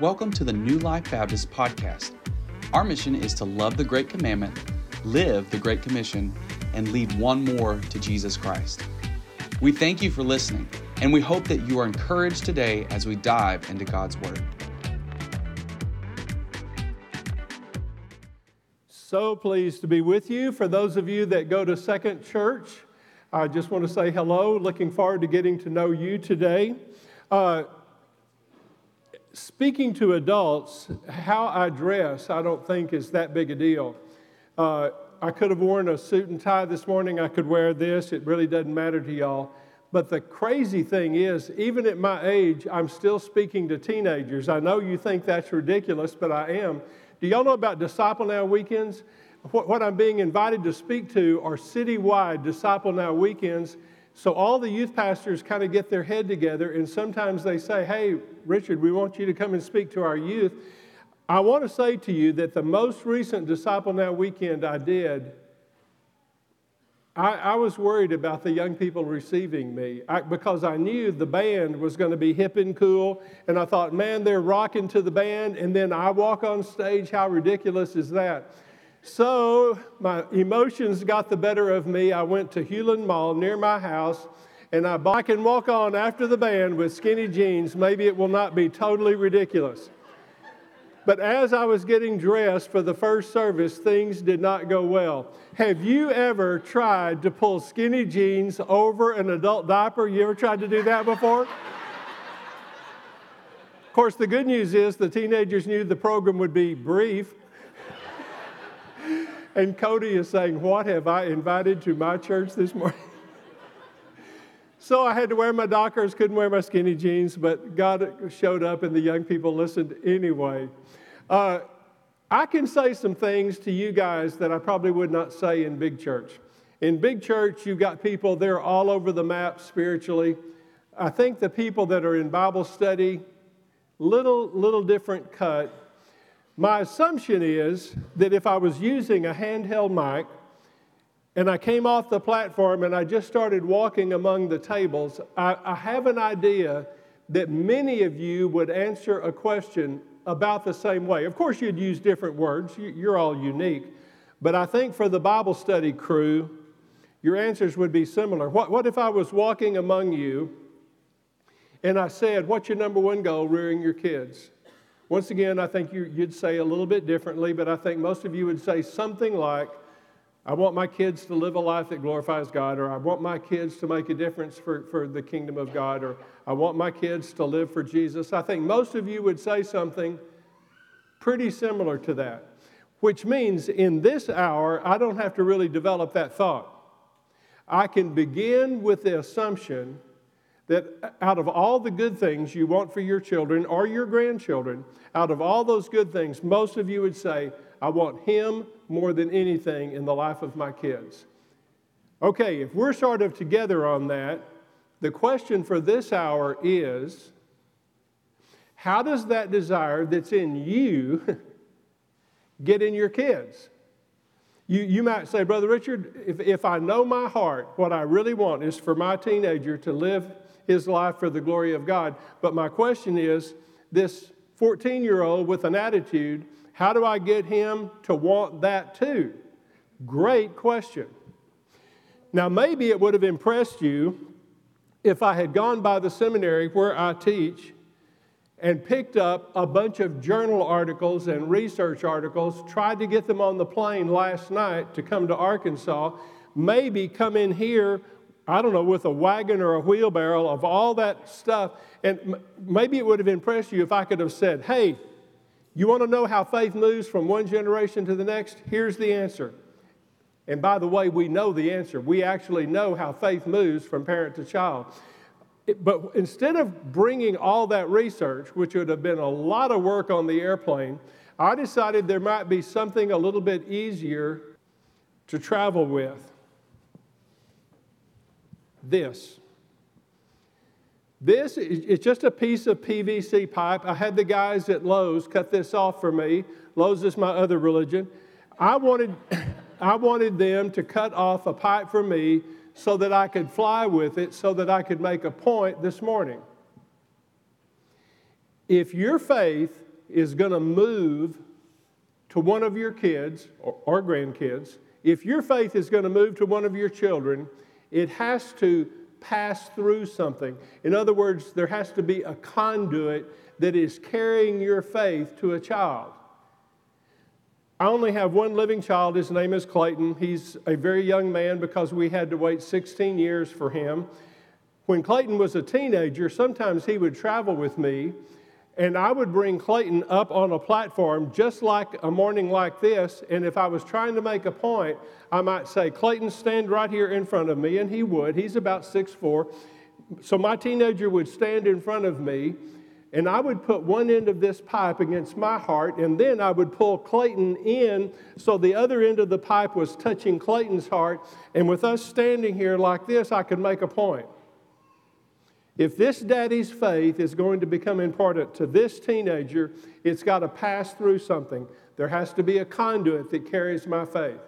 Welcome to the New Life Baptist podcast. Our mission is to love the Great Commandment, live the Great Commission, and lead one more to Jesus Christ. We thank you for listening, and we hope that you are encouraged today as we dive into God's Word. So pleased to be with you. For those of you that go to Second Church, I just want to say hello. Looking forward to getting to know you today. Uh, speaking to adults, how I dress, I don't think is that big a deal. Uh, I could have worn a suit and tie this morning. I could wear this. It really doesn't matter to y'all. But the crazy thing is, even at my age, I'm still speaking to teenagers. I know you think that's ridiculous, but I am. Do y'all know about Disciple Now weekends? What, what I'm being invited to speak to are citywide Disciple Now weekends so all the youth pastors kind of get their head together, and sometimes they say, Hey, Richard, we want you to come and speak to our youth. I want to say to you that the most recent Disciple Now weekend I did, I, I was worried about the young people receiving me I, because I knew the band was going to be hip and cool. And I thought, man, they're rocking to the band, and then I walk on stage. How ridiculous is that? So my emotions got the better of me. I went to Hulen Mall near my house and I, I can walk on after the band with skinny jeans. Maybe it will not be totally ridiculous. But as I was getting dressed for the first service, things did not go well. Have you ever tried to pull skinny jeans over an adult diaper? You ever tried to do that before? of course, the good news is the teenagers knew the program would be brief. And Cody is saying, What have I invited to my church this morning? so I had to wear my Dockers, couldn't wear my skinny jeans, but God showed up and the young people listened anyway. Uh, I can say some things to you guys that I probably would not say in big church. In big church, you've got people, they're all over the map spiritually. I think the people that are in Bible study, little, little different cut my assumption is that if I was using a handheld mic and I came off the platform and I just started walking among the tables, I, I have an idea that many of you would answer a question about the same way. Of course, you'd use different words, you're all unique. But I think for the Bible study crew, your answers would be similar. What, what if I was walking among you and I said, What's your number one goal rearing your kids? Once again, I think you, would say a little bit differently, but I think most of you would say something like, I want my kids to live a life that glorifies God, or I want my kids to make a difference for, for the kingdom of God, or I want my kids to live for Jesus. I think most of you would say something pretty similar to that, which means in this hour, I don't have to really develop that thought. I can begin with the assumption that out of all the good things you want for your children or your grandchildren, out of all those good things, most of you would say, I want him more than anything in the life of my kids. Okay, if we're sort of together on that, the question for this hour is how does that desire that's in you get in your kids? You, you might say, Brother Richard, if, if I know my heart, what I really want is for my teenager to live his life for the glory of God. But my question is this 14 year old with an attitude, how do I get him to want that too? Great question. Now, maybe it would have impressed you if I had gone by the seminary where I teach and picked up a bunch of journal articles and research articles, tried to get them on the plane last night to come to Arkansas, maybe come in here I don't know, with a wagon or a wheelbarrow of all that stuff. And m- maybe it would have impressed you if I could have said, hey, you want to know how faith moves from one generation to the next? Here's the answer. And by the way, we know the answer. We actually know how faith moves from parent to child. It, but instead of bringing all that research, which would have been a lot of work on the airplane, I decided there might be something a little bit easier to travel with this. This is just a piece of PVC pipe. I had the guys at Lowe's cut this off for me. Lowe's is my other religion. I wanted, I wanted them to cut off a pipe for me so that I could fly with it, so that I could make a point this morning. If your faith is going to move to one of your kids or, or grandkids, if your faith is going to move to one of your children, it has to pass through something. In other words, there has to be a conduit that is carrying your faith to a child. I only have one living child. His name is Clayton. He's a very young man because we had to wait 16 years for him. When Clayton was a teenager, sometimes he would travel with me, and I would bring Clayton up on a platform just like a morning like this. And if I was trying to make a point, I might say, Clayton, stand right here in front of me. And he would. He's about six four. So my teenager would stand in front of me and I would put one end of this pipe against my heart, and then I would pull Clayton in so the other end of the pipe was touching Clayton's heart. And with us standing here like this, I could make a point. If this daddy's faith is going to become important to this teenager, it's got to pass through something. There has to be a conduit that carries my faith.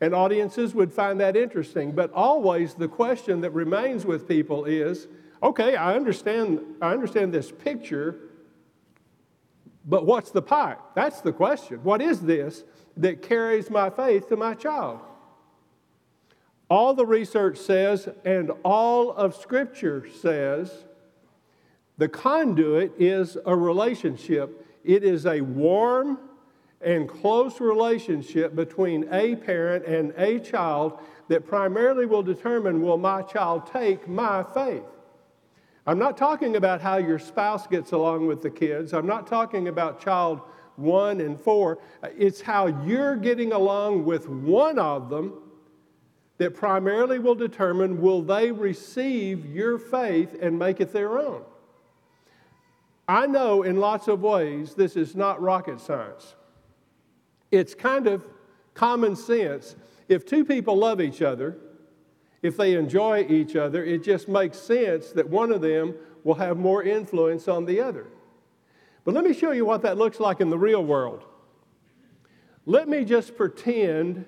And audiences would find that interesting. But always the question that remains with people is, okay, I understand, I understand this picture, but what's the pipe? That's the question. What is this that carries my faith to my child? All the research says, and all of Scripture says, the conduit is a relationship. It is a warm and close relationship between a parent and a child that primarily will determine will my child take my faith? I'm not talking about how your spouse gets along with the kids. I'm not talking about child one and four. It's how you're getting along with one of them that primarily will determine will they receive your faith and make it their own. I know in lots of ways this is not rocket science. It's kind of common sense. If two people love each other, if they enjoy each other, it just makes sense that one of them will have more influence on the other. But let me show you what that looks like in the real world. Let me just pretend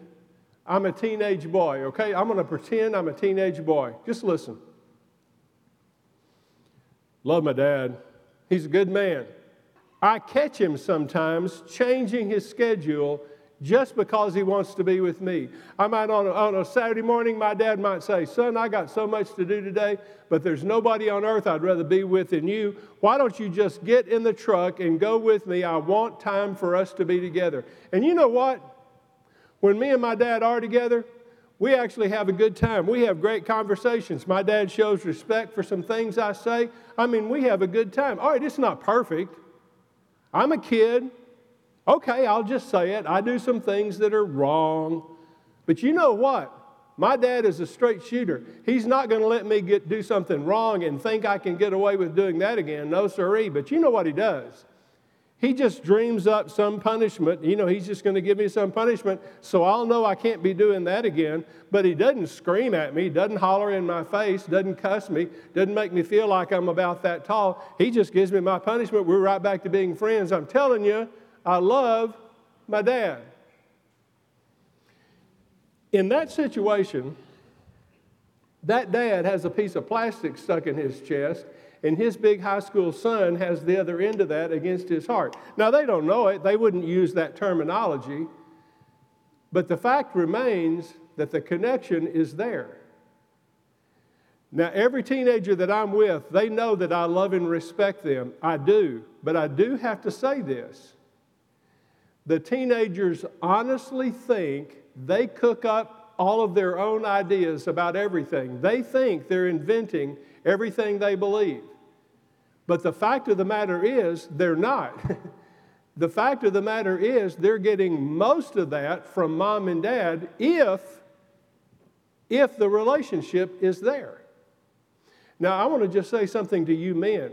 I'm a teenage boy, okay? I'm going to pretend I'm a teenage boy. Just listen. Love my dad. He's a good man. I catch him sometimes changing his schedule just because he wants to be with me. I might, on a, on a Saturday morning, my dad might say, Son, I got so much to do today, but there's nobody on earth I'd rather be with than you. Why don't you just get in the truck and go with me? I want time for us to be together. And you know what? When me and my dad are together, we actually have a good time. We have great conversations. My dad shows respect for some things I say. I mean, we have a good time. All right, it's not perfect. I'm a kid. Okay, I'll just say it. I do some things that are wrong. But you know what? My dad is a straight shooter. He's not going to let me get, do something wrong and think I can get away with doing that again. No, sirree. But you know what he does? He just dreams up some punishment. You know, he's just going to give me some punishment so I'll know I can't be doing that again. But he doesn't scream at me, doesn't holler in my face, doesn't cuss me, doesn't make me feel like I'm about that tall. He just gives me my punishment. We're right back to being friends. I'm telling you, I love my dad. In that situation, that dad has a piece of plastic stuck in his chest, and his big high school son has the other end of that against his heart. Now, they don't know it, they wouldn't use that terminology, but the fact remains that the connection is there. Now, every teenager that I'm with, they know that I love and respect them. I do. But I do have to say this the teenagers honestly think they cook up all of their own ideas about everything. They think they're inventing everything they believe. But the fact of the matter is, they're not. the fact of the matter is, they're getting most of that from mom and dad if, if the relationship is there. Now, I want to just say something to you men.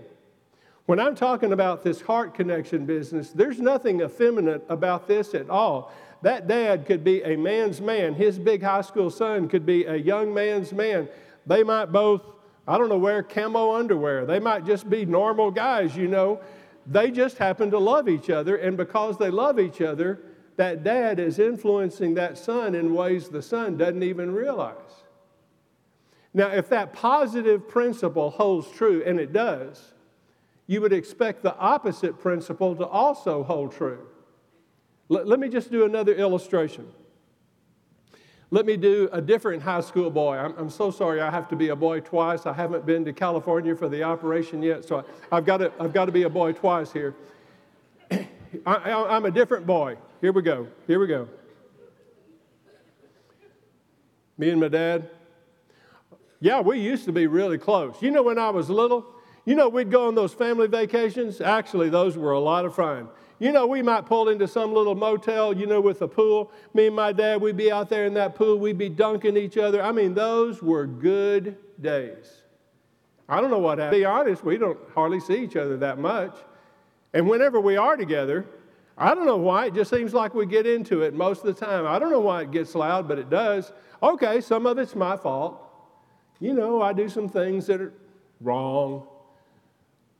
When I'm talking about this heart connection business, there's nothing effeminate about this at all. That dad could be a man's man. His big high school son could be a young man's man. They might both, I don't know, wear camo underwear. They might just be normal guys, you know. They just happen to love each other, and because they love each other, that dad is influencing that son in ways the son doesn't even realize. Now, if that positive principle holds true, and it does, you would expect the opposite principle to also hold true. Let, let me just do another illustration. Let me do a different high school boy. I'm, I'm, so sorry I have to be a boy twice. I haven't been to California for the operation yet, so I, have got to, I've got to be a boy twice here. I, I'm a different boy. Here we go. Here we go. Me and my dad. Yeah, we used to be really close. You know, when I was little, you know, we'd go on those family vacations. Actually, those were a lot of fun. You know, we might pull into some little motel, you know, with a pool. Me and my dad, we'd be out there in that pool. We'd be dunking each other. I mean, those were good days. I don't know what happened. To be honest, we don't hardly see each other that much. And whenever we are together, I don't know why, it just seems like we get into it most of the time. I don't know why it gets loud, but it does. Okay, some of it's my fault. You know, I do some things that are wrong.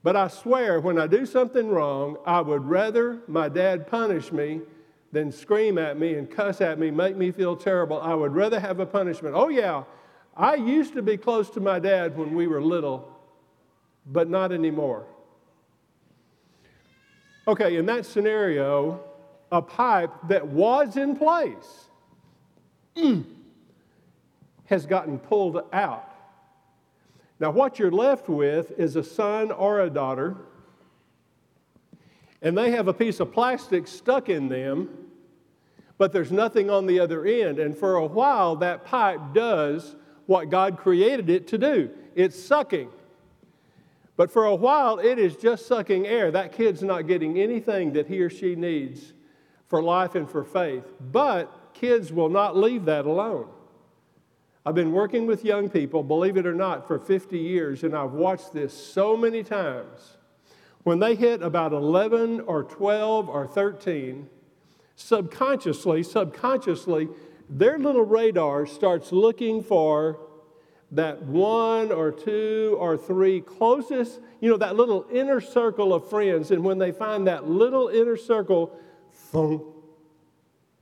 But I swear, when I do something wrong, I would rather my dad punish me than scream at me and cuss at me, make me feel terrible. I would rather have a punishment. Oh, yeah, I used to be close to my dad when we were little, but not anymore. Okay, in that scenario, a pipe that was in place mm, has gotten pulled out. Now, what you're left with is a son or a daughter, and they have a piece of plastic stuck in them, but there's nothing on the other end. And for a while, that pipe does what God created it to do it's sucking. But for a while, it is just sucking air. That kid's not getting anything that he or she needs for life and for faith. But kids will not leave that alone. I've been working with young people, believe it or not, for 50 years, and I've watched this so many times. When they hit about 11 or 12 or 13, subconsciously, subconsciously, their little radar starts looking for that one or two or three closest, you know, that little inner circle of friends. And when they find that little inner circle, thump,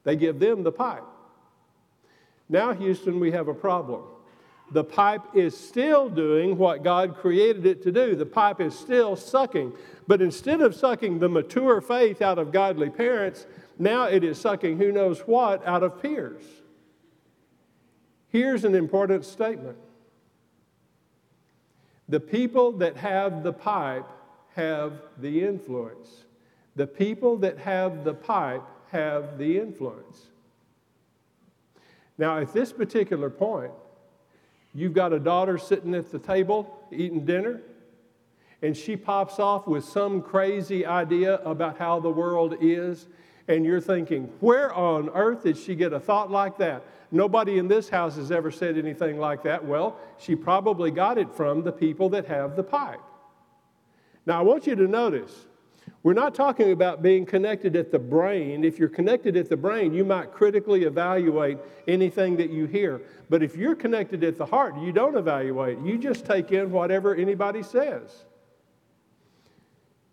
they give them the pipe. Now, Houston, we have a problem. The pipe is still doing what God created it to do. The pipe is still sucking. But instead of sucking the mature faith out of godly parents, now it is sucking who knows what out of peers. Here's an important statement the people that have the pipe have the influence. The people that have the pipe have the influence. Now, at this particular point, you've got a daughter sitting at the table eating dinner, and she pops off with some crazy idea about how the world is, and you're thinking, where on earth did she get a thought like that? Nobody in this house has ever said anything like that. Well, she probably got it from the people that have the pipe. Now, I want you to notice we're not talking about being connected at the brain. If you're connected at the brain, you might critically evaluate anything that you hear. But if you're connected at the heart, you don't evaluate. You just take in whatever anybody says.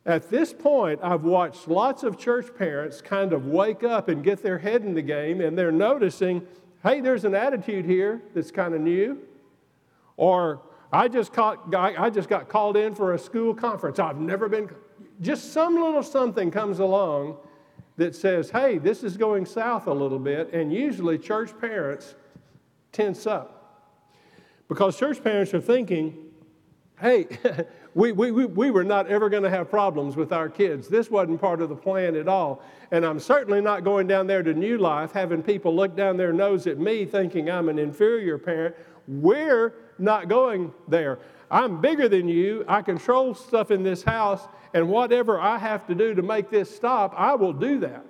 At this point, I've watched lots of church parents kind of wake up and get their head in the game, and they're noticing, hey, there's an attitude here that's kind of new. Or I just, caught, I just got called in for a school conference. I've never been just some little something comes along that says, hey, this is going south a little bit, and usually church parents tense up. Because church parents are thinking, hey, we, we, we we were not ever going to have problems with our kids. This wasn't part of the plan at all. And I'm certainly not going down there to New Life having people look down their nose at me thinking I'm an inferior parent. We're not going there. I'm bigger than you. I control stuff in this house, and whatever I have to do to make this stop, I will do that.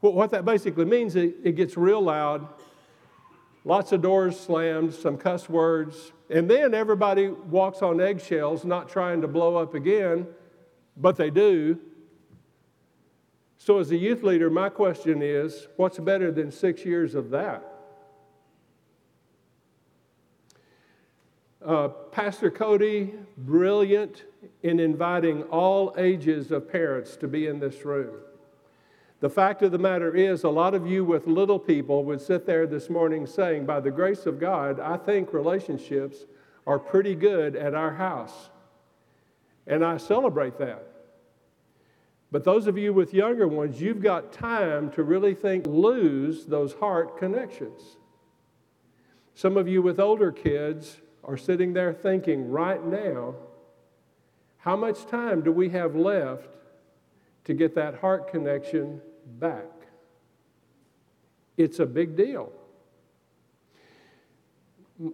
Well, what that basically means is it gets real loud, lots of doors slammed, some cuss words, and then everybody walks on eggshells, not trying to blow up again, but they do. So, as a youth leader, my question is what's better than six years of that? Uh, Pastor Cody, brilliant in inviting all ages of parents to be in this room. The fact of the matter is, a lot of you with little people would sit there this morning saying, By the grace of God, I think relationships are pretty good at our house. And I celebrate that. But those of you with younger ones, you've got time to really think, lose those heart connections. Some of you with older kids are sitting there thinking right now, how much time do we have left to get that heart connection back? It's a big deal.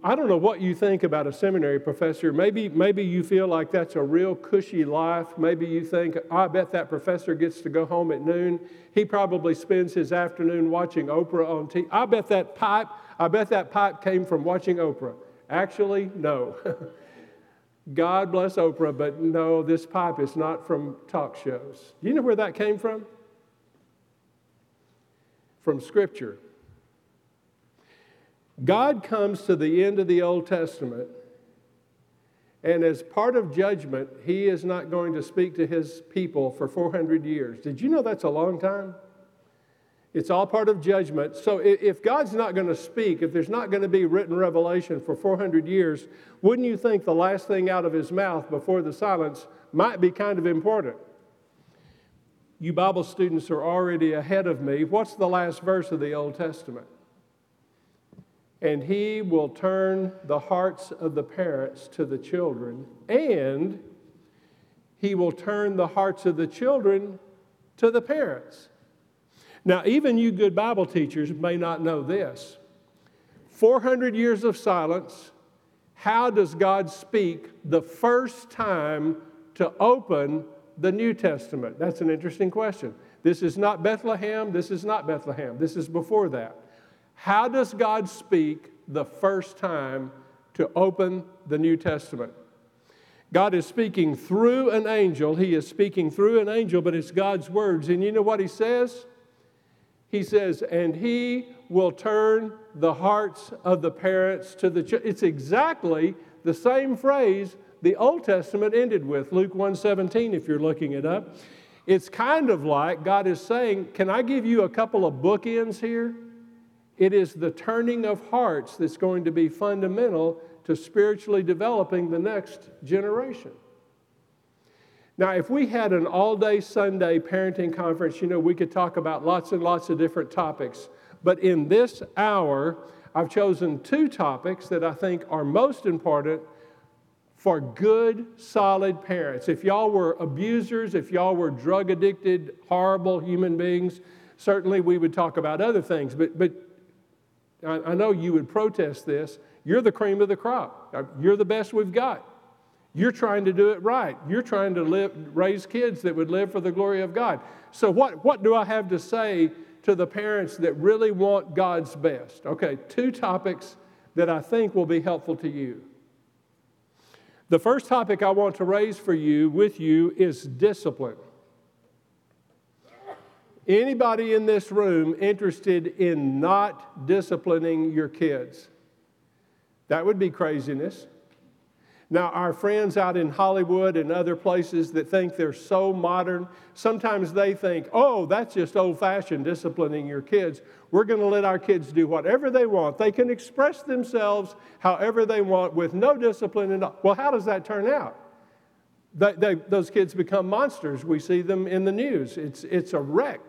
I don't know what you think about a seminary professor. Maybe, maybe you feel like that's a real cushy life. Maybe you think, I bet that professor gets to go home at noon. He probably spends his afternoon watching Oprah on TV. I bet that pipe, I bet that pipe came from watching Oprah. Actually, no. God bless Oprah, but no, this pipe is not from talk shows. Do you know where that came from? From Scripture. God comes to the end of the Old Testament, and as part of judgment, He is not going to speak to His people for 400 years. Did you know that's a long time? It's all part of judgment. So if God's not going to speak, if there's not going to be written revelation for 400 years, wouldn't you think the last thing out of his mouth before the silence might be kind of important? You Bible students are already ahead of me. What's the last verse of the Old Testament? And he will turn the hearts of the parents to the children, and he will turn the hearts of the children to the parents. Now, even you good Bible teachers may not know this. 400 years of silence, how does God speak the first time to open the New Testament? That's an interesting question. This is not Bethlehem. This is not Bethlehem. This is before that. How does God speak the first time to open the New Testament? God is speaking through an angel. He is speaking through an angel, but it's God's words. And you know what he says? He says, and he will turn the hearts of the parents to the children. It's exactly the same phrase the Old Testament ended with, Luke 117, if you're looking it up. It's kind of like God is saying, Can I give you a couple of bookends here? It is the turning of hearts that's going to be fundamental to spiritually developing the next generation. Now, if we had an all day Sunday parenting conference, you know, we could talk about lots and lots of different topics. But in this hour, I've chosen two topics that I think are most important for good, solid parents. If y'all were abusers, if y'all were drug addicted, horrible human beings, certainly we would talk about other things. But, but I, I know you would protest this. You're the cream of the crop. You're the best we've got. You're trying to do it right. You're trying to live, raise kids that would live for the glory of God. So, what, what do I have to say to the parents that really want God's best? Okay, two topics that I think will be helpful to you. The first topic I want to raise for you with you is discipline. Anybody in this room interested in not disciplining your kids? That would be craziness. Now, our friends out in Hollywood and other places that think they're so modern, sometimes they think, oh, that's just old fashioned disciplining your kids. We're going to let our kids do whatever they want. They can express themselves however they want with no discipline. at all. well, how does that turn out? They, they, those kids become monsters. We see them in the news. It's, it's a wreck.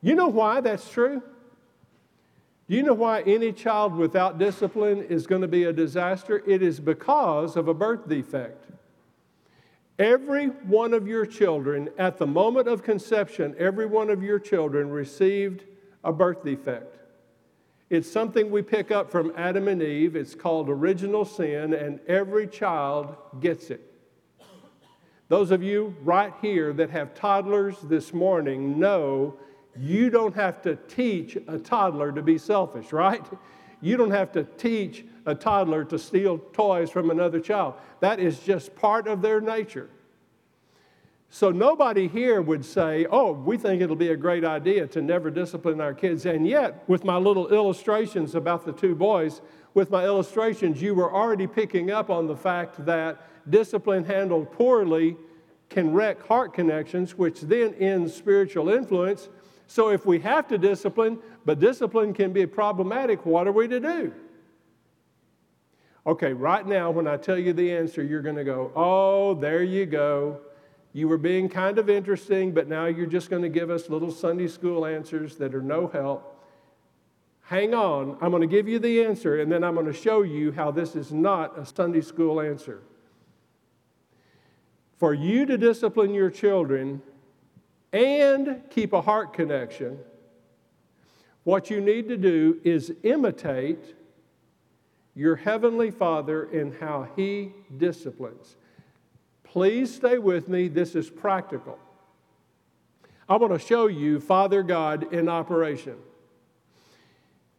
You know why that's true? Do you know why any child without discipline is going to be a disaster? It is because of a birth defect. Every one of your children, at the moment of conception, every one of your children received a birth defect. It's something we pick up from Adam and Eve. It's called original sin, and every child gets it. Those of you right here that have toddlers this morning know you don't have to teach a toddler to be selfish, right? You don't have to teach a toddler to steal toys from another child. That is just part of their nature. So nobody here would say, oh, we think it'll be a great idea to never discipline our kids. And yet, with my little illustrations about the two boys, with my illustrations, you were already picking up on the fact that discipline handled poorly can wreck heart connections, which then ends spiritual influence so if we have to discipline, but discipline can be problematic, what are we to do? Okay, right now, when I tell you the answer, you're going to go, oh, there you go. You were being kind of interesting, but now you're just going to give us little Sunday school answers that are no help. Hang on, I'm going to give you the answer, and then I'm going to show you how this is not a Sunday school answer. For you to discipline your children and keep a heart connection, what you need to do is imitate your Heavenly Father in how He disciplines. Please stay with me. This is practical. I want to show you Father God in operation.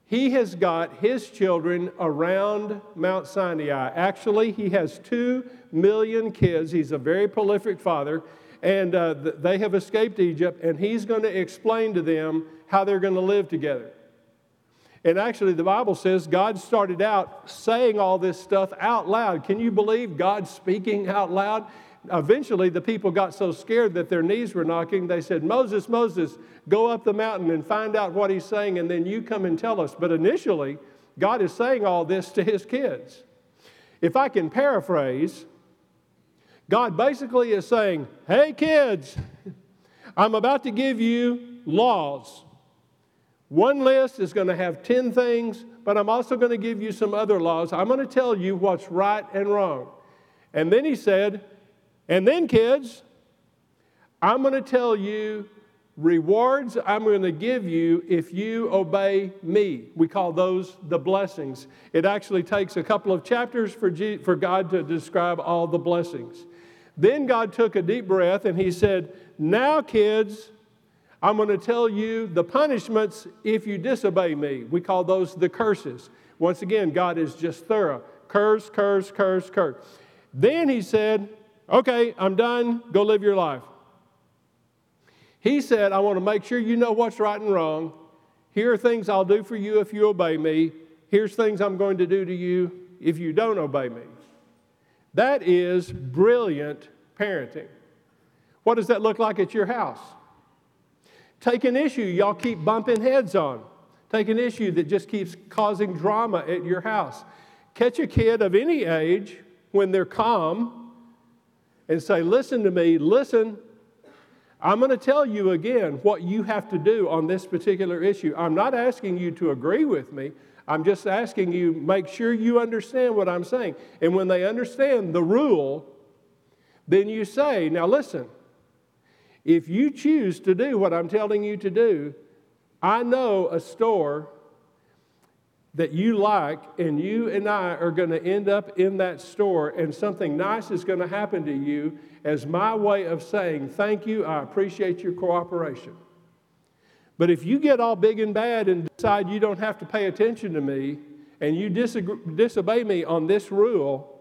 He has got his children around Mount Sinai. Actually, he has two million kids. He's a very prolific father, and uh, they have escaped Egypt, and he's going to explain to them how they're going to live together. And actually, the Bible says God started out saying all this stuff out loud. Can you believe God speaking out loud? Eventually, the people got so scared that their knees were knocking, they said, Moses, Moses, go up the mountain and find out what he's saying, and then you come and tell us. But initially, God is saying all this to his kids. If I can paraphrase, God basically is saying, Hey, kids, I'm about to give you laws. One list is going to have 10 things, but I'm also going to give you some other laws. I'm going to tell you what's right and wrong. And then he said, and then, kids, I'm going to tell you rewards I'm going to give you if you obey me. We call those the blessings. It actually takes a couple of chapters for, G- for God to describe all the blessings. Then God took a deep breath and he said, Now, kids, I'm going to tell you the punishments if you disobey me. We call those the curses. Once again, God is just thorough curse, curse, curse, curse. Then he said, Okay, I'm done. Go live your life. He said, I want to make sure you know what's right and wrong. Here are things I'll do for you if you obey me. Here's things I'm going to do to you if you don't obey me. That is brilliant parenting. What does that look like at your house? Take an issue y'all keep bumping heads on. Take an issue that just keeps causing drama at your house. Catch a kid of any age when they're calm and say, Listen to me, listen. I'm going to tell you again what you have to do on this particular issue. I'm not asking you to agree with me. I'm just asking you, make sure you understand what I'm saying. And when they understand the rule, then you say, Now listen, if you choose to do what I'm telling you to do, I know a store that you like, and you and I are going to end up in that store, and something nice is going to happen to you as my way of saying, Thank you, I appreciate your cooperation. But if you get all big and bad and decide you don't have to pay attention to me, and you disagree, disobey me on this rule,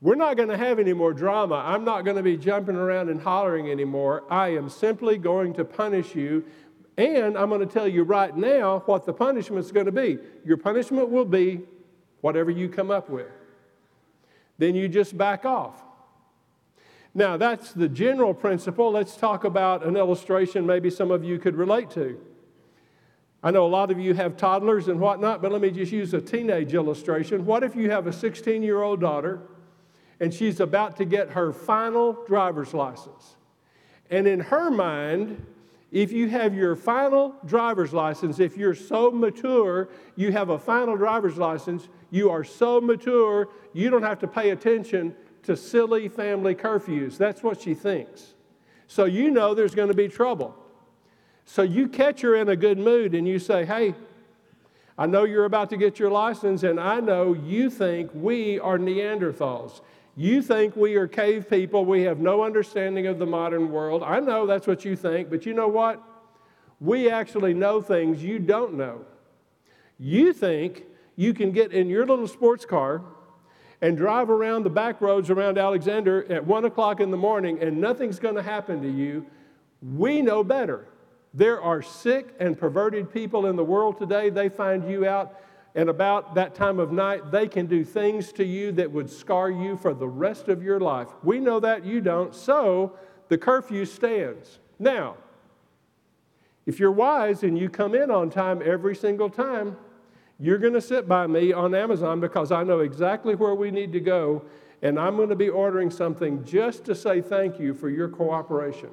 we're not going to have any more drama. I'm not going to be jumping around and hollering anymore. I am simply going to punish you and I'm going to tell you right now what the punishment is going to be. Your punishment will be whatever you come up with. Then you just back off. Now, that's the general principle. Let's talk about an illustration maybe some of you could relate to. I know a lot of you have toddlers and whatnot, but let me just use a teenage illustration. What if you have a 16 year old daughter and she's about to get her final driver's license? And in her mind, if you have your final driver's license, if you're so mature, you have a final driver's license, you are so mature, you don't have to pay attention to silly family curfews. That's what she thinks. So you know there's going to be trouble. So you catch her in a good mood and you say, Hey, I know you're about to get your license, and I know you think we are Neanderthals. You think we are cave people, we have no understanding of the modern world. I know that's what you think, but you know what? We actually know things you don't know. You think you can get in your little sports car and drive around the back roads around Alexander at one o'clock in the morning and nothing's going to happen to you. We know better. There are sick and perverted people in the world today. They find you out and about that time of night, they can do things to you that would scar you for the rest of your life. We know that you don't, so the curfew stands. Now, if you're wise and you come in on time every single time, You're going to sit by me on Amazon because I know exactly where we need to go, and I'm going to be ordering something just to say thank you for your cooperation.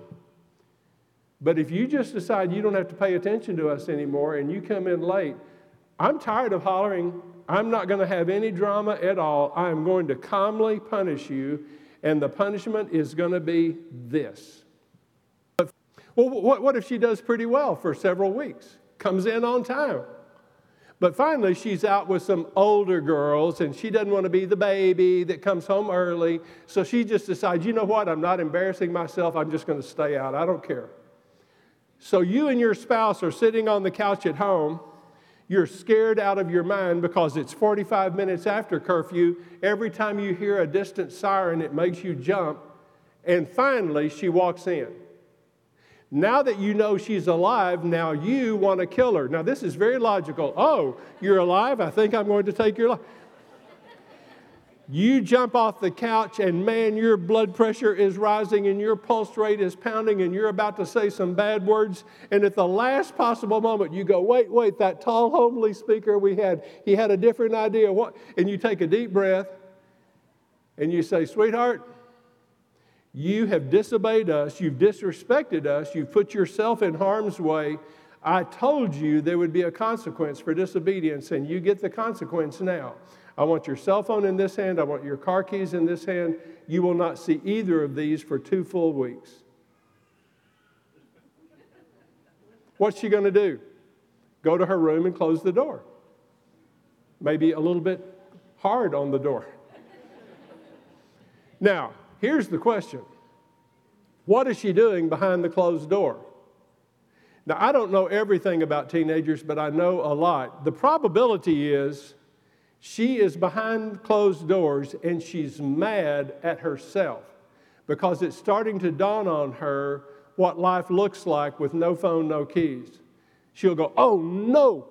But if you just decide you don't have to pay attention to us anymore and you come in late, I'm tired of hollering. I'm not going to have any drama at all. I am going to calmly punish you, and the punishment is going to be this. Well, what, if she does pretty well for several weeks? Comes in on time. But finally, she's out with some older girls and she doesn't want to be the baby that comes home early. So she just decides, you know what? I'm not embarrassing myself. I'm just going to stay out. I don't care. So you and your spouse are sitting on the couch at home. You're scared out of your mind because it's 45 minutes after curfew. Every time you hear a distant siren, it makes you jump. And finally, she walks in. Now that you know she's alive, now you want to kill her. Now, this is very logical. Oh, you're alive? I think I'm going to take your life. You jump off the couch, and man, your blood pressure is rising, and your pulse rate is pounding, and you're about to say some bad words. And at the last possible moment, you go, Wait, wait, that tall, homely speaker we had, he had a different idea. What? And you take a deep breath, and you say, Sweetheart, you have disobeyed us, you've disrespected us, you've put yourself in harm's way. I told you there would be a consequence for disobedience, and you get the consequence now. I want your cell phone in this hand, I want your car keys in this hand. You will not see either of these for two full weeks. What's she going to do? Go to her room and close the door. Maybe a little bit hard on the door. Now, Here's the question What is she doing behind the closed door? Now, I don't know everything about teenagers, but I know a lot. The probability is she is behind closed doors and she's mad at herself because it's starting to dawn on her what life looks like with no phone, no keys. She'll go, Oh no,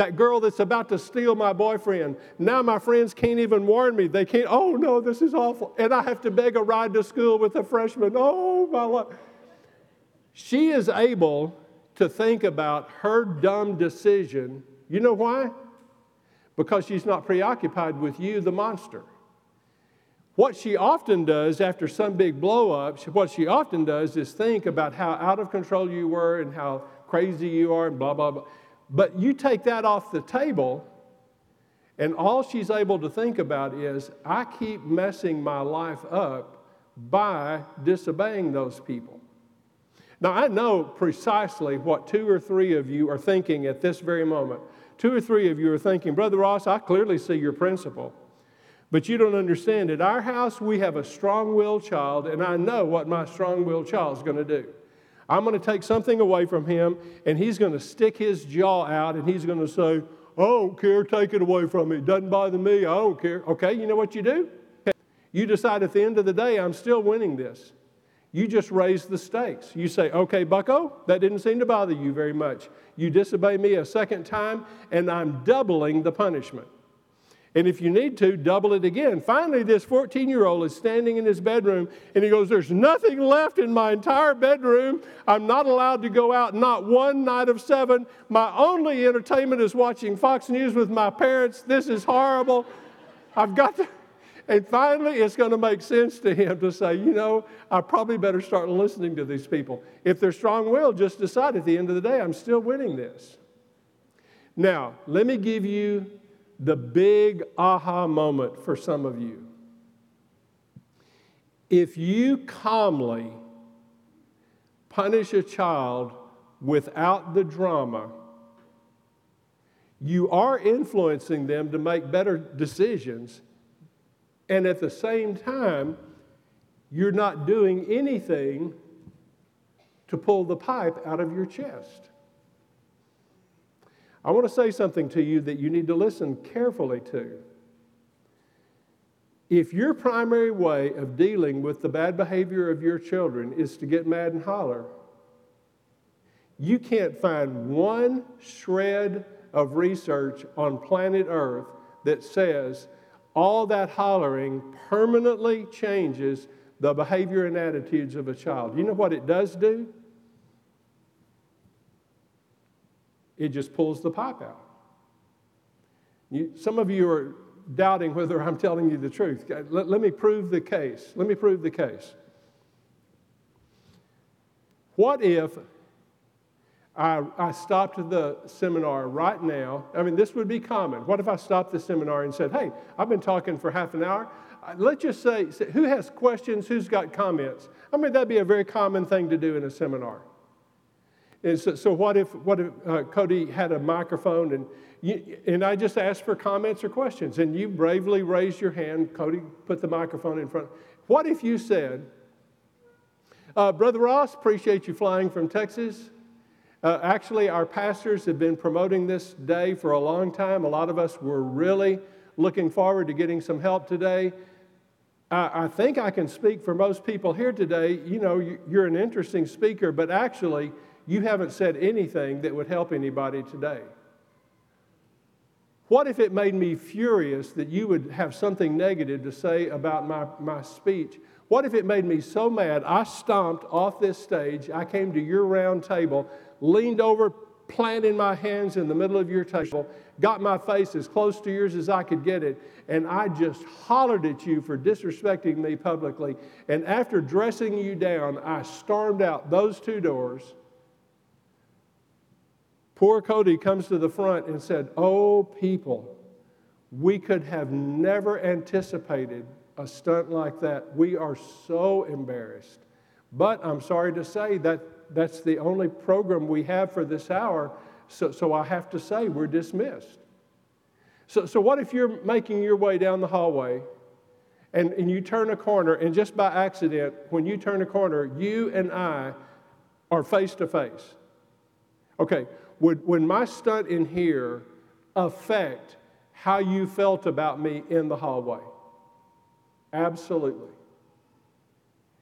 that girl that's about to steal my boyfriend. Now my friends can't even warn me. They can't, oh no, this is awful. And I have to beg a ride to school with a freshman. Oh my life. She is able to think about her dumb decision. You know why? Because she's not preoccupied with you, the monster. What she often does after some big blow up, what she often does is think about how out of control you were and how crazy you are and blah, blah, blah. But you take that off the table, and all she's able to think about is, I keep messing my life up by disobeying those people. Now, I know precisely what two or three of you are thinking at this very moment. Two or three of you are thinking, Brother Ross, I clearly see your principle. But you don't understand. At our house, we have a strong willed child, and I know what my strong willed child is going to do. I'm going to take something away from him, and he's going to stick his jaw out and he's going to say, I don't care, take it away from me. It doesn't bother me, I don't care. Okay, you know what you do? You decide at the end of the day, I'm still winning this. You just raise the stakes. You say, okay, bucko, that didn't seem to bother you very much. You disobey me a second time, and I'm doubling the punishment. And if you need to, double it again. Finally, this 14 year old is standing in his bedroom and he goes, There's nothing left in my entire bedroom. I'm not allowed to go out, not one night of seven. My only entertainment is watching Fox News with my parents. This is horrible. I've got to. And finally, it's going to make sense to him to say, you know, I probably better start listening to these people. If they're strong willed, just decide at the end of the day, I'm still winning this. Now, let me give you the big aha moment for some of you. If you calmly punish a child without the drama, you are influencing them to make better decisions, and at the same time, you're not doing anything to pull the pipe out of your chest. I want to say something to you that you need to listen carefully to. If your primary way of dealing with the bad behavior of your children is to get mad and holler, you can't find one shred of research on planet Earth that says all that hollering permanently changes the behavior and attitudes of a child. You know what it does do? It just pulls the pipe out. You, some of you are doubting whether I'm telling you the truth. Let, let me prove the case. Let me prove the case. What if I, I stopped the seminar right now? I mean, this would be common. What if I stopped the seminar and said, hey, I've been talking for half an hour? Uh, let's just say, who has questions? Who's got comments? I mean, that'd be a very common thing to do in a seminar. So what if, what if uh, Cody had a microphone and, you, and I just asked for comments or questions and you bravely raised your hand, Cody put the microphone in front. What if you said, uh, Brother Ross, appreciate you flying from Texas. Uh, actually, our pastors have been promoting this day for a long time. A lot of us were really looking forward to getting some help today. I, I think I can speak for most people here today. You know, you're an interesting speaker, but actually, you haven't said anything that would help anybody today. What if it made me furious that you would have something negative to say about my, my speech? What if it made me so mad I stomped off this stage, I came to your round table, leaned over, planted my hands in the middle of your table, got my face as close to yours as I could get it, and I just hollered at you for disrespecting me publicly. And after dressing you down, I stormed out those two doors. Poor Cody comes to the front and said, Oh, people, we could have never anticipated a stunt like that. We are so embarrassed. But I'm sorry to say that that's the only program we have for this hour, so, so I have to say we're dismissed. So, so, what if you're making your way down the hallway and, and you turn a corner, and just by accident, when you turn a corner, you and I are face to face? Okay, would, would my stunt in here affect how you felt about me in the hallway? Absolutely.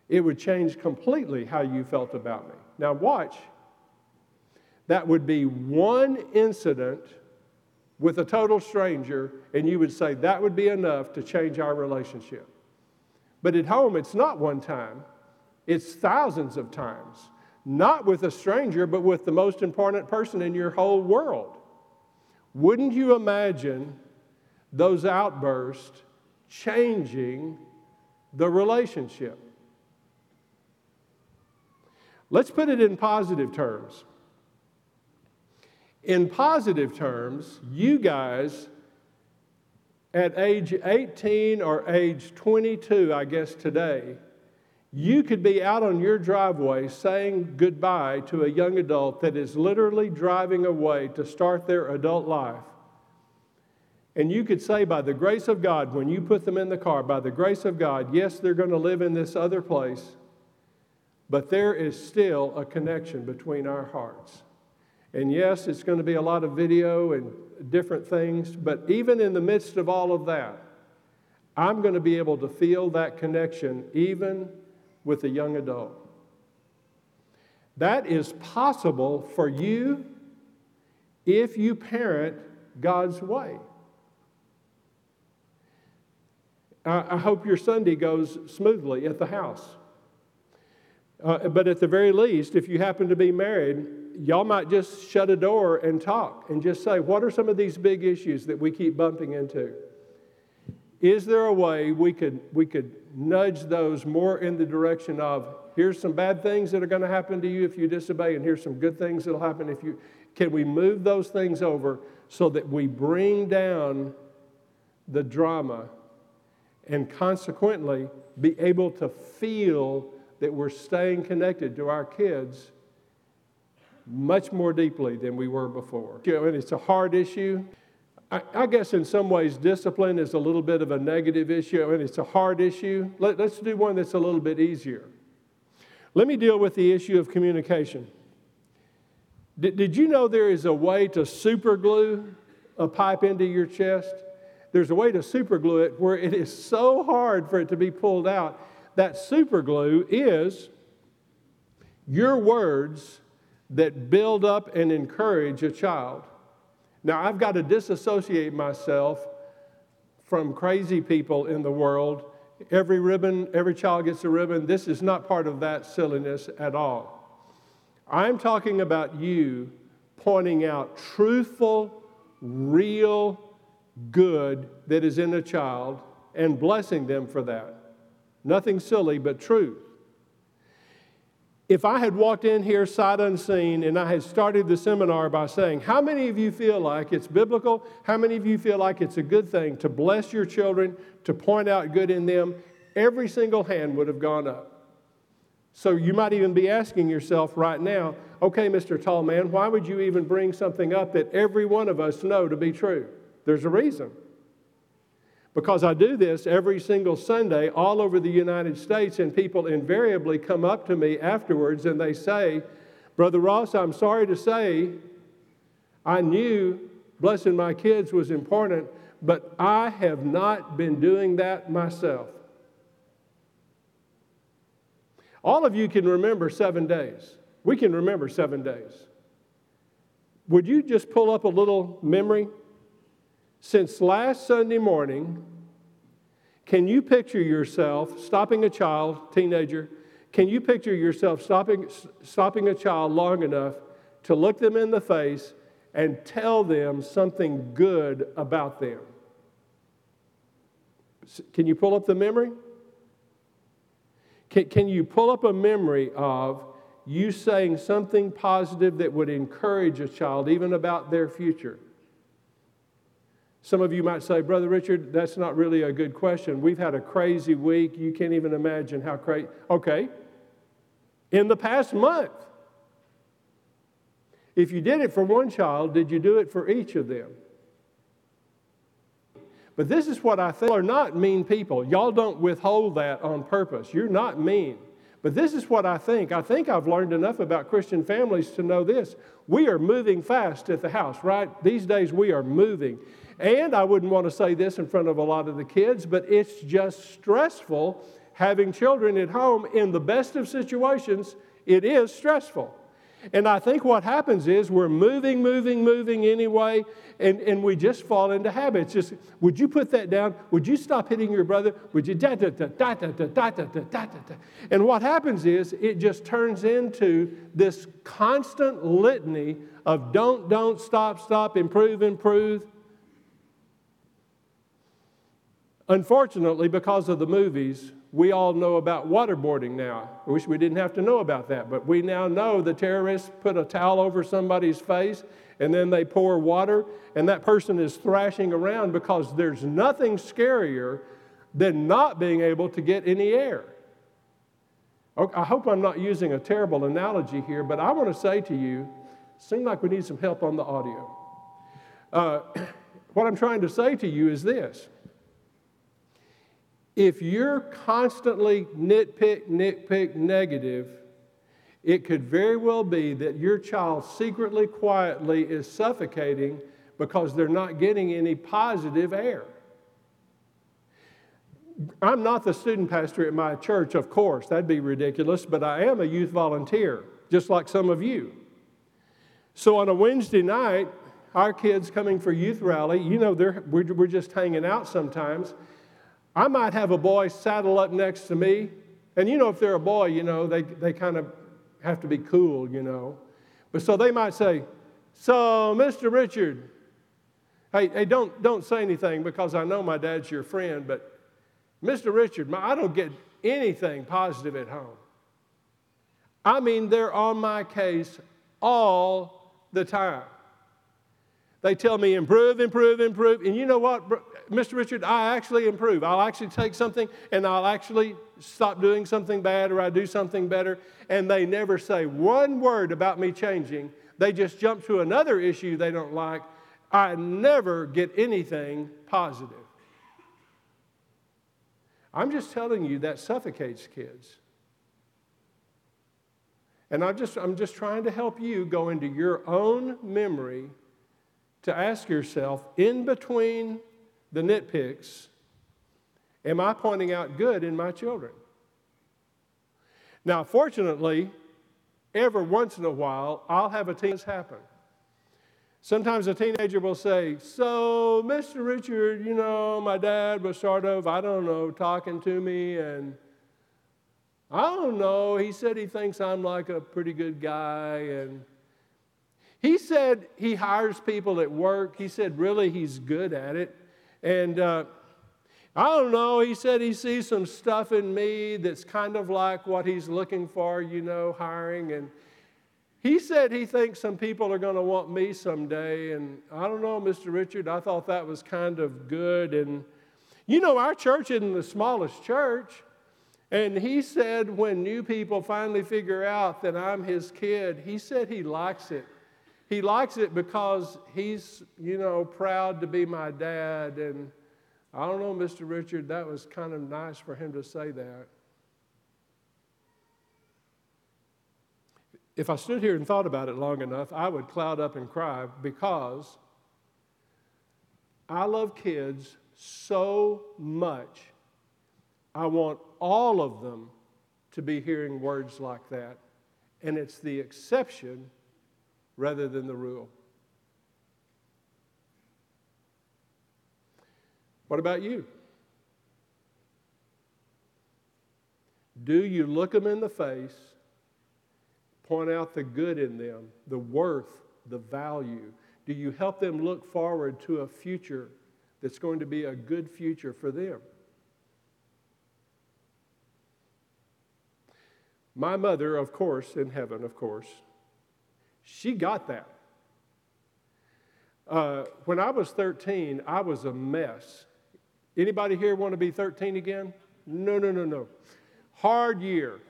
It would change completely how you felt about me. Now, watch. That would be one incident with a total stranger, and you would say that would be enough to change our relationship. But at home, it's not one time, it's thousands of times. Not with a stranger, but with the most important person in your whole world. Wouldn't you imagine those outbursts changing the relationship? Let's put it in positive terms. In positive terms, you guys at age 18 or age 22, I guess today, you could be out on your driveway saying goodbye to a young adult that is literally driving away to start their adult life. And you could say, by the grace of God, when you put them in the car, by the grace of God, yes, they're going to live in this other place, but there is still a connection between our hearts. And yes, it's going to be a lot of video and different things, but even in the midst of all of that, I'm going to be able to feel that connection even with a young adult. That is possible for you if you parent God's way. I hope your Sunday goes smoothly at the house. Uh, but at the very least, if you happen to be married, y'all might just shut a door and talk and just say, What are some of these big issues that we keep bumping into? Is there a way we could, we could nudge those more in the direction of here's some bad things that are going to happen to you if you disobey, and here's some good things that'll happen if you. Can we move those things over so that we bring down the drama and consequently be able to feel that we're staying connected to our kids much more deeply than we were before. And it's a hard issue. I, I, guess in some ways, discipline is a little bit of a negative issue, and it's a hard issue. Let, let's do one that's a little bit easier. Let me deal with the issue of communication. Did, did you know there is a way to superglue a pipe into your chest? There's a way to superglue it where it is so hard for it to be pulled out. That superglue is your words that build up and encourage a child. Now, I've got to disassociate myself from crazy people in the world. Every ribbon, every child gets a ribbon. This is not part of that silliness at all. I'm talking about you pointing out truthful, real, good that is in a child and blessing them for that. Nothing silly, but truth. If I had walked in here sight unseen and I had started the seminar by saying, How many of you feel like it's biblical? How many of you feel like it's a good thing to bless your children, to point out good in them? Every single hand would have gone up. So you might even be asking yourself right now, okay, Mr. Tall Man, why would you even bring something up that every one of us know to be true? There's a reason. Because I do this every single Sunday all over the United States, and people invariably come up to me afterwards and they say, Brother Ross, I'm sorry to say, I knew blessing my kids was important, but I have not been doing that myself. All of you can remember seven days. We can remember seven days. Would you just pull up a little memory? Since last Sunday morning, can you picture yourself stopping a child, teenager? Can you picture yourself stopping, stopping a child long enough to look them in the face and tell them something good about them? Can you pull up the memory? Can, can you pull up a memory of you saying something positive that would encourage a child, even about their future? Some of you might say, Brother Richard, that's not really a good question. We've had a crazy week. You can't even imagine how crazy. Okay. In the past month, if you did it for one child, did you do it for each of them? But this is what I think are not mean people. Y'all don't withhold that on purpose. You're not mean. But this is what I think. I think I've learned enough about Christian families to know this. We are moving fast at the house, right? These days we are moving. And I wouldn't want to say this in front of a lot of the kids, but it's just stressful having children at home. In the best of situations, it is stressful. And I think what happens is we're moving, moving, moving anyway, and, and we just fall into habits. Just, would you put that down? Would you stop hitting your brother? Would you da da da da da da da da da da da? And what happens is it just turns into this constant litany of don't, don't, stop, stop, improve, improve. Unfortunately, because of the movies, we all know about waterboarding now. I wish we didn't have to know about that, but we now know the terrorists put a towel over somebody's face and then they pour water, and that person is thrashing around because there's nothing scarier than not being able to get any air. I hope I'm not using a terrible analogy here, but I want to say to you, it seems like we need some help on the audio. Uh, what I'm trying to say to you is this if you're constantly nitpick, nitpick, negative, it could very well be that your child secretly, quietly is suffocating because they're not getting any positive air. I'm not the student pastor at my church, of course, that'd be ridiculous, but I am a youth volunteer, just like some of you. So on a Wednesday night, our kids coming for youth rally, you know, we're, we're just hanging out sometimes I might have a boy saddle up next to me. And you know, if they're a boy, you know, they, they kind of have to be cool, you know. But so they might say, So, Mr. Richard, hey, hey don't, don't say anything because I know my dad's your friend, but Mr. Richard, I don't get anything positive at home. I mean, they're on my case all the time. They tell me improve, improve, improve. And you know what, Mr. Richard, I actually improve. I'll actually take something and I'll actually stop doing something bad or I do something better. And they never say one word about me changing. They just jump to another issue they don't like. I never get anything positive. I'm just telling you that suffocates kids. And I'm just, I'm just trying to help you go into your own memory to ask yourself in between the nitpicks, am I pointing out good in my children? Now, fortunately, every once in a while, I'll have a teen happen. Sometimes a teenager will say, So, Mr. Richard, you know, my dad was sort of, I don't know, talking to me, and I don't know, he said he thinks I'm like a pretty good guy, and he said he hires people at work. He said, really, he's good at it. And uh, I don't know, he said he sees some stuff in me that's kind of like what he's looking for, you know, hiring. And he said he thinks some people are going to want me someday. And I don't know, Mr. Richard, I thought that was kind of good. And you know, our church isn't the smallest church. And he said when new people finally figure out that I'm his kid, he said he likes it. He likes it because he's, you know, proud to be my dad. And I don't know, Mr. Richard, that was kind of nice for him to say that. If I stood here and thought about it long enough, I would cloud up and cry because I love kids so much. I want all of them to be hearing words like that. And it's the exception rather than the rule. What about you? Do you look them in the face, point out the good in them, the worth, the value? Do you help them look forward to a future that's going to be a good future for them? My mother, of course, in heaven, of course, she got that. Uh, when I was 13, I was a mess. Anybody here want to be 13 again? No, no, no, no. Hard year.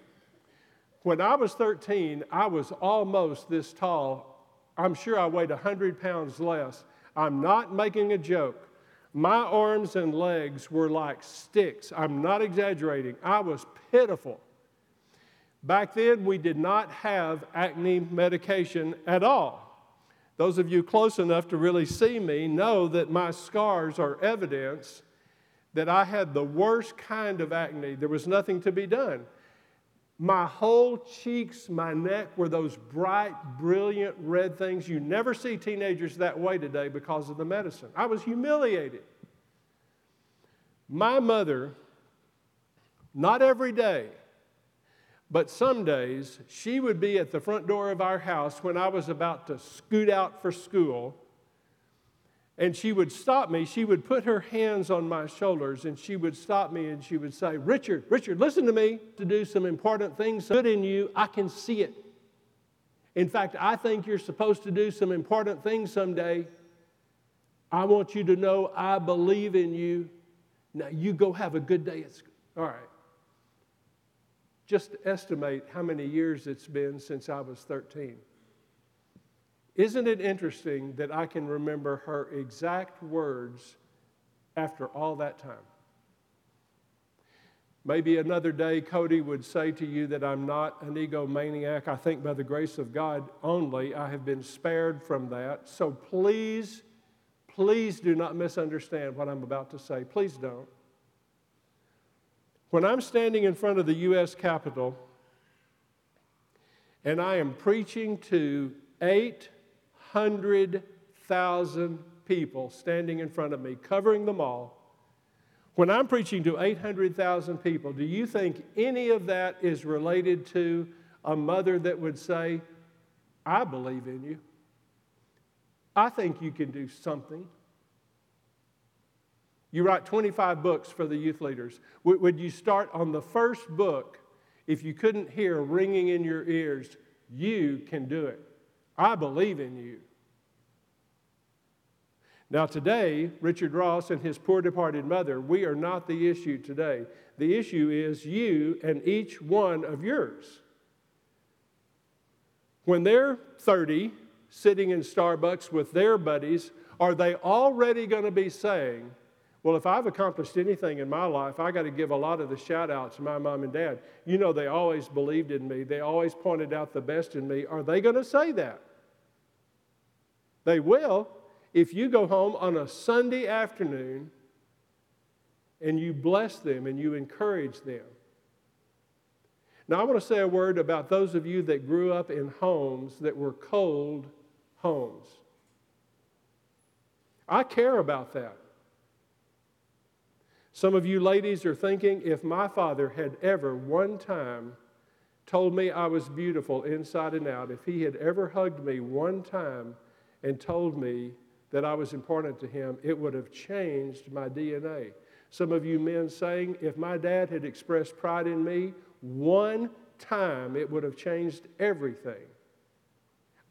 When I was 13, I was almost this tall. I'm sure I weighed 100 pounds less. I'm not making a joke. My arms and legs were like sticks. I'm not exaggerating. I was pitiful. Back then, we did not have acne medication at all. Those of you close enough to really see me know that my scars are evidence that I had the worst kind of acne. There was nothing to be done. My whole cheeks, my neck were those bright, brilliant red things. You never see teenagers that way today because of the medicine. I was humiliated. My mother, not every day, but some days, she would be at the front door of our house when I was about to scoot out for school and she would stop me. She would put her hands on my shoulders and she would stop me and she would say, Richard, Richard, listen to me to do some important things good in you. I can see it. In fact, I think you're supposed to do some important things someday. I want you to know I believe in you. Now you go have a good day at school. All right. Just estimate how many years it's been since I was 13. Isn't it interesting that I can remember her exact words after all that time? Maybe another day, Cody would say to you that I'm not an egomaniac. I think by the grace of God only, I have been spared from that. So please, please do not misunderstand what I'm about to say. Please don't. When I'm standing in front of the U.S. Capitol and I am preaching to 800,000 people standing in front of me, covering them all. When I'm preaching to 800,000 people, do you think any of that is related to a mother that would say, I believe in you? I think you can do something. You write 25 books for the youth leaders. Would you start on the first book if you couldn't hear ringing in your ears, you can do it? I believe in you. Now, today, Richard Ross and his poor departed mother, we are not the issue today. The issue is you and each one of yours. When they're 30, sitting in Starbucks with their buddies, are they already going to be saying, well, if I've accomplished anything in my life, I got to give a lot of the shout outs to my mom and dad. You know, they always believed in me, they always pointed out the best in me. Are they going to say that? They will if you go home on a Sunday afternoon and you bless them and you encourage them. Now, I want to say a word about those of you that grew up in homes that were cold homes. I care about that. Some of you ladies are thinking if my father had ever one time told me I was beautiful inside and out, if he had ever hugged me one time, and told me that I was important to him, it would have changed my DNA. Some of you men saying, if my dad had expressed pride in me one time, it would have changed everything.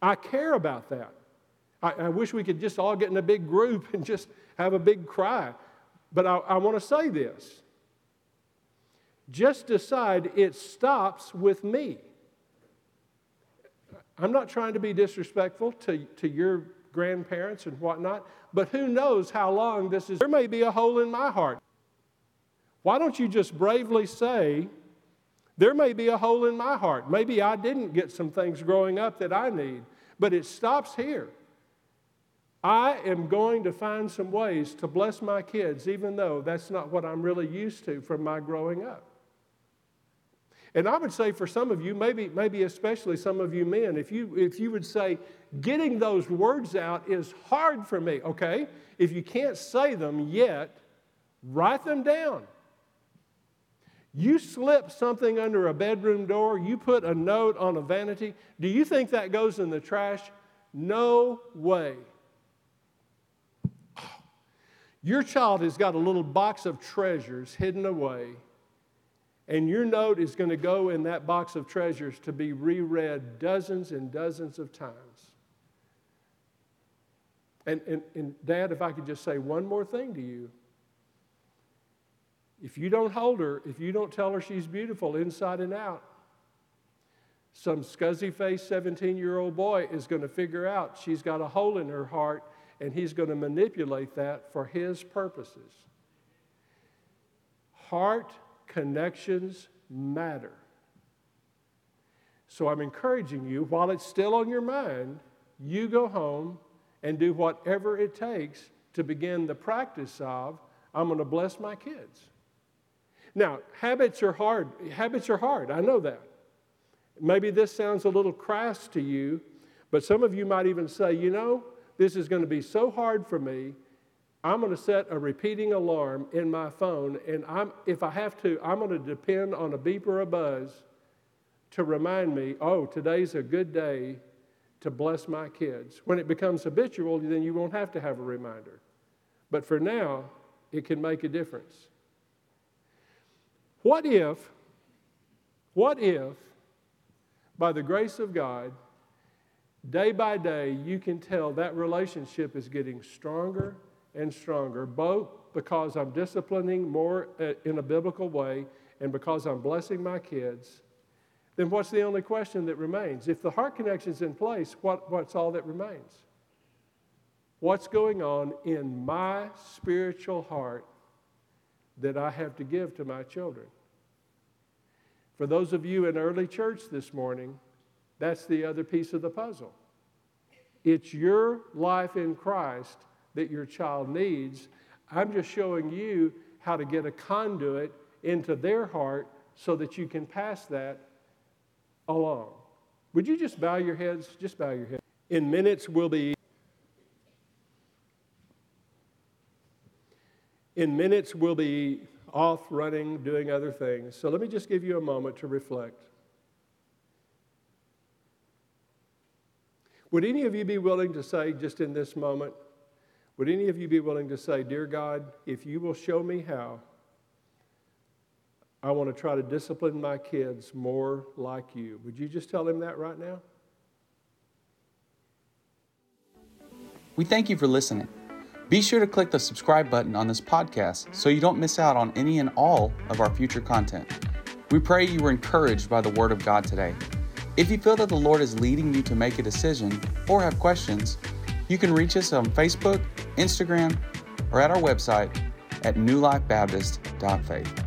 I care about that. I, I wish we could just all get in a big group and just have a big cry. But I, I want to say this just decide it stops with me. I'm not trying to be disrespectful to, to your grandparents and whatnot, but who knows how long this is. There may be a hole in my heart. Why don't you just bravely say, There may be a hole in my heart. Maybe I didn't get some things growing up that I need, but it stops here. I am going to find some ways to bless my kids, even though that's not what I'm really used to from my growing up. And I would say for some of you, maybe, maybe especially some of you men, if you, if you would say, getting those words out is hard for me, okay? If you can't say them yet, write them down. You slip something under a bedroom door, you put a note on a vanity. Do you think that goes in the trash? No way. Your child has got a little box of treasures hidden away and your note is going to go in that box of treasures to be reread dozens and dozens of times. And, and, and, Dad, if I could just say one more thing to you. If you don't hold her, if you don't tell her she's beautiful inside and out, some scuzzy faced 17 year old boy is going to figure out she's got a hole in her heart and he's going to manipulate that for his purposes. Heart connections matter. So I'm encouraging you, while it's still on your mind, you go home and do whatever it takes to begin the practice of I'm going to bless my kids. Now, habits are hard. Habits are hard. I know that. Maybe this sounds a little crass to you, but some of you might even say, you know, this is going to be so hard for me I'm going to set a repeating alarm in my phone, and I'm, if I have to, I'm going to depend on a beep or a buzz to remind me, oh, today's a good day to bless my kids. When it becomes habitual, then you won't have to have a reminder. But for now, it can make a difference. What if, what if, by the grace of God, day by day, you can tell that relationship is getting stronger and stronger, both because I'm disciplining more uh, in a biblical way and because I'm blessing my kids, then what's the only question that remains? If the heart connection's in place, what, what's all that remains? What's going on in my spiritual heart that I have to give to my children? For those of you in early church this morning, that's the other piece of the puzzle. It's your life in Christ that your child needs. I'm just showing you how to get a conduit into their heart so that you can pass that along. Would you just bow your heads? Just bow your head. In minutes, we'll be. In minutes, we'll be off running, doing other things. So let me just give you a moment to reflect. Would any of you be willing to say, just in this moment, would any of you be willing to say, Dear God, if you will show me how, I want to try to discipline my kids more like you? Would you just tell him that right now? We thank you for listening. Be sure to click the subscribe button on this podcast so you don't miss out on any and all of our future content. We pray you were encouraged by the Word of God today. If you feel that the Lord is leading you to make a decision or have questions, you can reach us on Facebook, Instagram, or at our website at newlifebaptist.faith.